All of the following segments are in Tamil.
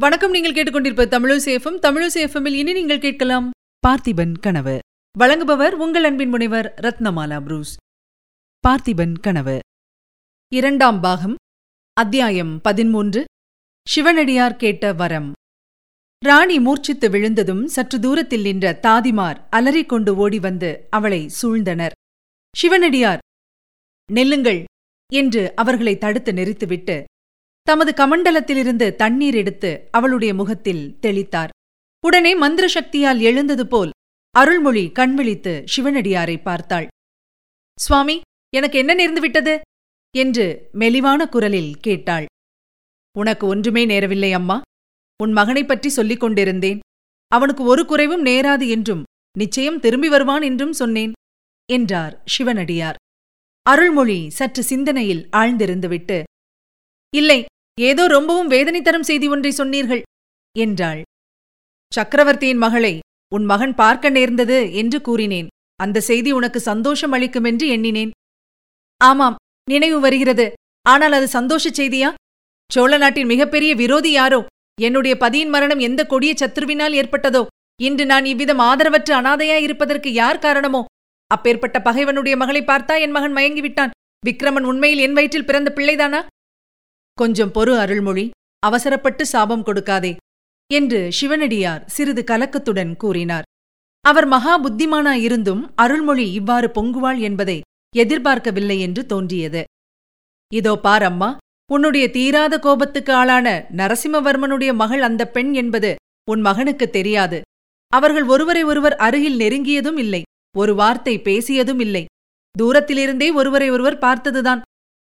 வணக்கம் நீங்கள் கேட்டுக்கொண்டிருப்ப தமிழசேஃபம் தமிழசேஃபமில் இனி நீங்கள் கேட்கலாம் பார்த்திபன் கனவு. வழங்குபவர் உங்கள் அன்பின் முனைவர் ரத்னமாலா புரூஸ். பார்த்திபன் கனவு. இரண்டாம் பாகம் அத்தியாயம் பதிமூன்று சிவனடியார் கேட்ட வரம். ராணி மூர்ச்சித்து விழுந்ததும் சற்று தூரத்தில் நின்ற தாதிமார் அலறிக்கொண்டு ஓடி வந்து அவளை சூழ்ந்தனர். சிவனடியார் நெல்லுங்கள் என்று அவர்களை தடுத்து நிறுத்திவிட்டு தமது கமண்டலத்திலிருந்து தண்ணீர் எடுத்து அவளுடைய முகத்தில் தெளித்தார். உடனே மந்திர சக்தியால் எழுந்தது போல் அருள்மொழி கண்விழித்து சிவனடியாரை பார்த்தாள். சுவாமி எனக்கு என்ன நேர்ந்து விட்டது? என்று மெலிவான குரலில் கேட்டாள். உனக்கு ஒன்றுமே நேரவில்லை அம்மா. உன் மகனைப் பற்றி சொல்லிக் கொண்டிருந்தேன். அவனுக்கு ஒரு குறைவும் நேராது என்றும் நிச்சயம் திரும்பி வருவான் என்றும் சொன்னேன் என்றார் சிவனடியார். அருள்மொழி சற்று சிந்தனையில் ஆழ்ந்திருந்துவிட்டு இல்லை ஏதோ ரொம்பவும் வேதனை தரும் செய்தி ஒன்றை சொன்னீர்கள் என்றாள். சக்கரவர்த்தியின் மகளை உன் மகன் பார்க்க நேர்ந்தது என்று கூறினேன். அந்த செய்தி உனக்கு சந்தோஷம் அளிக்கும் என்று எண்ணினேன். ஆமாம் நினைவு வருகிறது. ஆனால் அது சந்தோஷச் செய்தியா? சோழ நாட்டின் மிகப்பெரிய விரோதி யாரோ? என்னுடைய பதியின் மரணம் எந்த கொடிய சத்ருவினால் ஏற்பட்டதோ? இன்று நான் இவ்விதம் ஆதரவற்ற அனாதையாயிருப்பதற்கு யார் காரணமோ? அப்பேற்பட்ட பகைவனுடைய மகளை பார்த்தா என் மகன் மயங்கிவிட்டான். விக்ரமன் உண்மையில் என் வயிற்றில் பிறந்த பிள்ளைதானா? கொஞ்சம் பொறு அருள்மொழி அவசரப்பட்டு சாபம் கொடுக்காதே என்று சிவனடியார் சிறிது கலக்கத்துடன் கூறினார். அவர் மகா புத்திமானாயிருந்தும் அருள்மொழி இவ்வாறு பொங்குவாள் என்பதை எதிர்பார்க்கவில்லை என்று தோன்றியது. இதோ பார் அம்மா உன்னுடைய தீராத கோபத்துக்கு ஆளான நரசிம்மவர்மனுடைய மகள் அந்த பெண் என்பது உன் மகனுக்கு தெரியாது. அவர்கள் ஒருவரை ஒருவர் அருகில் நெருங்கியதும் இல்லை ஒரு வார்த்தை பேசியதும் இல்லை. தூரத்திலிருந்தே ஒருவரை ஒருவர் பார்த்ததுதான்.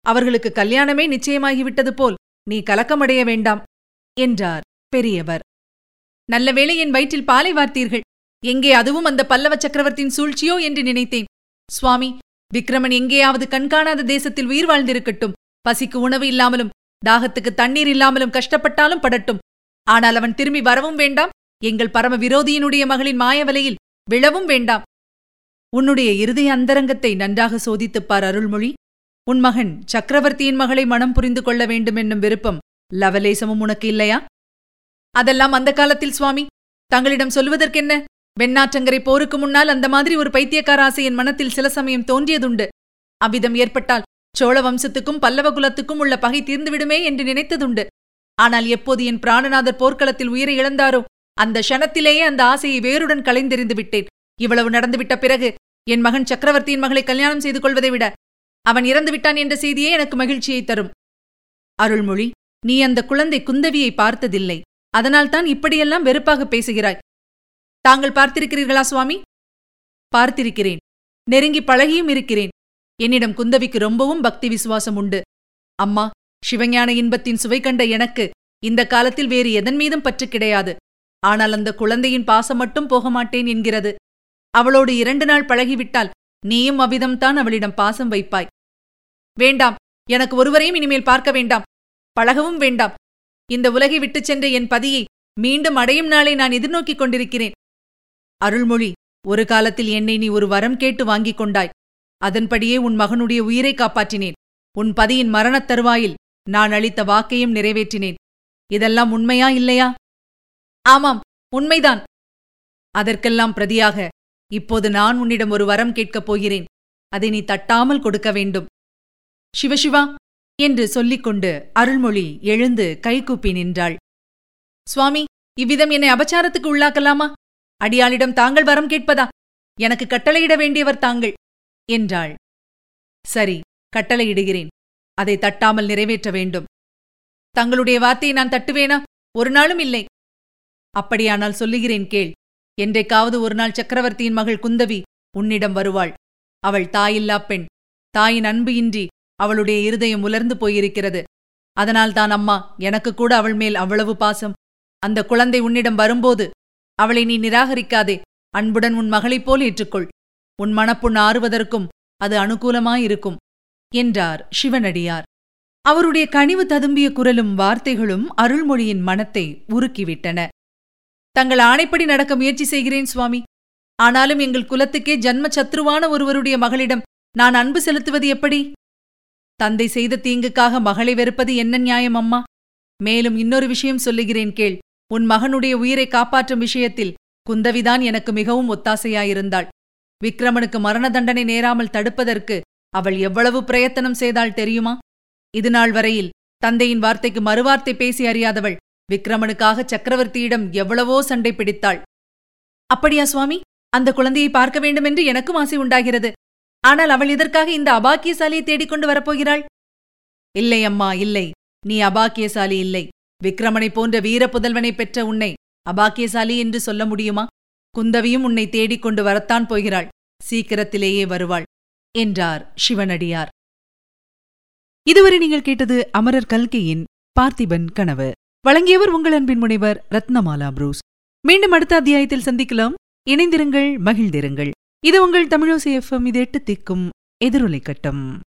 அவர்களுக்கு கல்யாணமே நிச்சயமாகிவிட்டது போல் நீ கலக்கமடைய வேண்டாம் என்றார் பெரியவர். நல்ல வேளை என் வயிற்றில் பாலை வார்த்தீர்கள். எங்கே அதுவும் அந்த பல்லவ சக்கரவர்த்தியின் சூழ்ச்சியோ என்று நினைத்தேன். சுவாமி விக்ரமன் எங்கேயாவது கண்காணாத தேசத்தில் உயிர் வாழ்ந்திருக்கட்டும். பசிக்கு உணவு இல்லாமலும் தாகத்துக்கு தண்ணீர் இல்லாமலும் கஷ்டப்பட்டாலும் படட்டும். ஆனால் அவன் திரும்பி வரவும் வேண்டாம். எங்கள் பரம விரோதியினுடைய மகளின் மாயவலையில் விழவும் வேண்டாம். உன்னுடைய இருதய அந்தரங்கத்தை நன்றாக சோதித்துப் பார் அருள்மொழி. உன் மகன் சக்கரவர்த்தியின் மகளை மனம் புரிந்து கொள்ள வேண்டும் என்னும் விருப்பம் லவலேசமும் உனக்கு இல்லையா? அதெல்லாம் அந்த காலத்தில் சுவாமி. தங்களிடம் சொல்வதற்கென்ன வெண்ணாற்றங்கரை போருக்கு முன்னால் அந்த மாதிரி ஒரு பைத்தியக்கார ஆசை என் மனத்தில் சில சமயம் தோன்றியதுண்டு. அவ்விதம் ஏற்பட்டால் சோழ வம்சத்துக்கும் பல்லவ குலத்துக்கும் உள்ள பகை தீர்ந்துவிடுமே என்று நினைத்ததுண்டு. ஆனால் எப்போது என் பிராணநாதர் போர்க்களத்தில் உயிரை இழந்தாரோ அந்த க்ஷணத்திலேயே அந்த ஆசையை வேருடன் களைந்தெறிந்து விட்டேன். இவ்வளவு நடந்துவிட்ட பிறகு என் மகன் சக்கரவர்த்தியின் மகளை கல்யாணம் செய்து கொள்வதை விட அவன் இறந்து விட்டான் என்ற செய்தியே எனக்கு மகிழ்ச்சியை தரும். அருள்மொழி நீ அந்த குழந்தை குந்தவியை பார்த்ததில்லை. அதனால்தான் இப்படியெல்லாம் வெறுப்பாக பேசுகிறாய். தாங்கள் பார்த்திருக்கிறீர்களா சுவாமி? பார்த்திருக்கிறேன். நெருங்கி பழகியும் இருக்கிறேன். என்னிடம் குந்தவிக்கு ரொம்பவும் பக்தி விசுவாசம் உண்டு. அம்மா சிவஞான இன்பத்தின் சுவை கண்ட எனக்கு இந்த காலத்தில் வேறு எதன் மீதும் பற்று கிடையாது. ஆனால் அந்த குழந்தையின் பாசம் மட்டும் போக மாட்டேன் என்கிறது. அவளோடு இரண்டு நாள் பழகிவிட்டால் நீயும் அவ்விதம்தான் அவளிடம் பாசம் வைப்பாய். வேண்டாம். எனக்கு ஒருவரையும் இனிமேல் பார்க்க வேண்டாம். பழகவும் வேண்டாம். இந்த உலகை விட்டுச் சென்ற என் பதியை மீண்டும் அடையும் நாளை நான் எதிர்நோக்கிக் கொண்டிருக்கிறேன். அருள்மொழி ஒரு காலத்தில் என்னை நீ ஒரு வரம் கேட்டு வாங்கிக் கொண்டாய். அதன்படியே உன் மகனுடைய உயிரை காப்பாற்றினேன். உன் பதியின் மரணத் தருவாயில் நான் அளித்த வாக்கையும் நிறைவேற்றினேன். இதெல்லாம் உண்மையா இல்லையா? ஆமாம் உண்மைதான். அதற்கெல்லாம் பிரதியாக இப்போது நான் உன்னிடம் ஒரு வரம் கேட்கப் போகிறேன். அதை நீ தட்டாமல் கொடுக்க வேண்டும். சிவசிவா என்று சொல்லிக்கொண்டு அருள்மொழி எழுந்து கைகூப்பி நின்றாள். சுவாமி இவ்விதம் என்னை அபச்சாரத்துக்கு உள்ளாக்கலாமா? அடியாளிடம் தாங்கள் வரம் கேட்பதா? எனக்கு கட்டளையிட வேண்டியவர் தாங்கள் என்றாள். சரி கட்டளையிடுகிறேன். அதை தட்டாமல் நிறைவேற்ற வேண்டும். தங்களுடைய வார்த்தையை நான் தட்டுவேனா? ஒரு நாளும் இல்லை. அப்படியானால் சொல்லுகிறேன் கேள். என்றைக்காவது ஒரு நாள் சக்கரவர்த்தியின் மகள் குந்தவி உன்னிடம் வருவாள். அவள் தாயில்லா பெண். தாயின் அன்பு இன்றி அவளுடைய இருதயம் உலர்ந்து போயிருக்கிறது. அதனால்தான் அம்மா எனக்கு கூட அவள் மேல் அவ்வளவு பாசம். அந்த குழந்தை உன்னிடம் வரும்போது அவளை நீ நிராகரிக்காதே. அன்புடன் உன் மகளைப் போல் ஏற்றுக்கொள். உன் மனப்புண் ஆறுவதற்கும் அது அனுகூலமாயிருக்கும் என்றார் சிவனடியார். அவருடைய கனிவு ததும்பிய குரலும் வார்த்தைகளும் அருள்மொழியின் மனத்தை உருக்கிவிட்டன. தங்கள் ஆணைப்படி நடக்க முயற்சி செய்கிறேன் சுவாமி. ஆனாலும் எங்கள் குலத்துக்கே ஜன்ம சத்ருவான ஒருவருடைய மகளிடம் நான் அன்பு செலுத்துவது எப்படி? தந்தை செய்த தீங்குக்காக மகளை வெறுப்பது என்ன நியாயம் அம்மா? மேலும் இன்னொரு விஷயம் சொல்லுகிறேன் கேள். உன் மகனுடைய உயிரை காப்பாற்றும் விஷயத்தில் குந்தவிதான் எனக்கு மிகவும் ஒத்தாசையாயிருந்தாள். விக்ரமனுக்கு மரண தண்டனை நேராமல் தடுப்பதற்கு அவள் எவ்வளவு பிரயத்தனம் செய்தாள் தெரியுமா? இதுநாள் வரையில் தந்தையின் வார்த்தைக்கு மறுவார்த்தை பேசி அறியாதவள் விக்ரமனுக்காக சக்கரவர்த்தியிடம் எவ்வளவோ சண்டை பிடித்தாள். அப்படியா சுவாமி? அந்த குழந்தையை பார்க்க வேண்டுமென்று எனக்கும் ஆசை உண்டாகிறது. ஆனால் அவள் இதற்காக இந்த அபாக்கியசாலியை தேடிக்கொண்டு வரப்போகிறாள்? இல்லை அம்மா இல்லை. நீ அபாக்கியசாலி இல்லை. விக்ரமனை போன்ற வீர புதல்வனை பெற்ற உன்னை அபாக்கியசாலி என்று சொல்ல முடியுமா? குந்தவியும் உன்னை தேடிக்கொண்டு வரத்தான் போகிறாள். சீக்கிரத்திலேயே வருவாள் என்றார் சிவனடியார். இதுவரை நீங்கள் கேட்டது அமரர் கல்கையின் பார்த்திபன் கனவு. வழங்கியவர் உங்கள் அன்பின் முனைவர் ரத்னமாலா புரூஸ். மீண்டும் அடுத்த அத்தியாயத்தில் சந்திக்கலாம். இணைந்திருங்கள் மகிழ்ந்திருங்கள். இது உங்கள் தமிழோசி எஃப்எம் இது எட்டு திக்கும் எதிரொலை கட்டம்.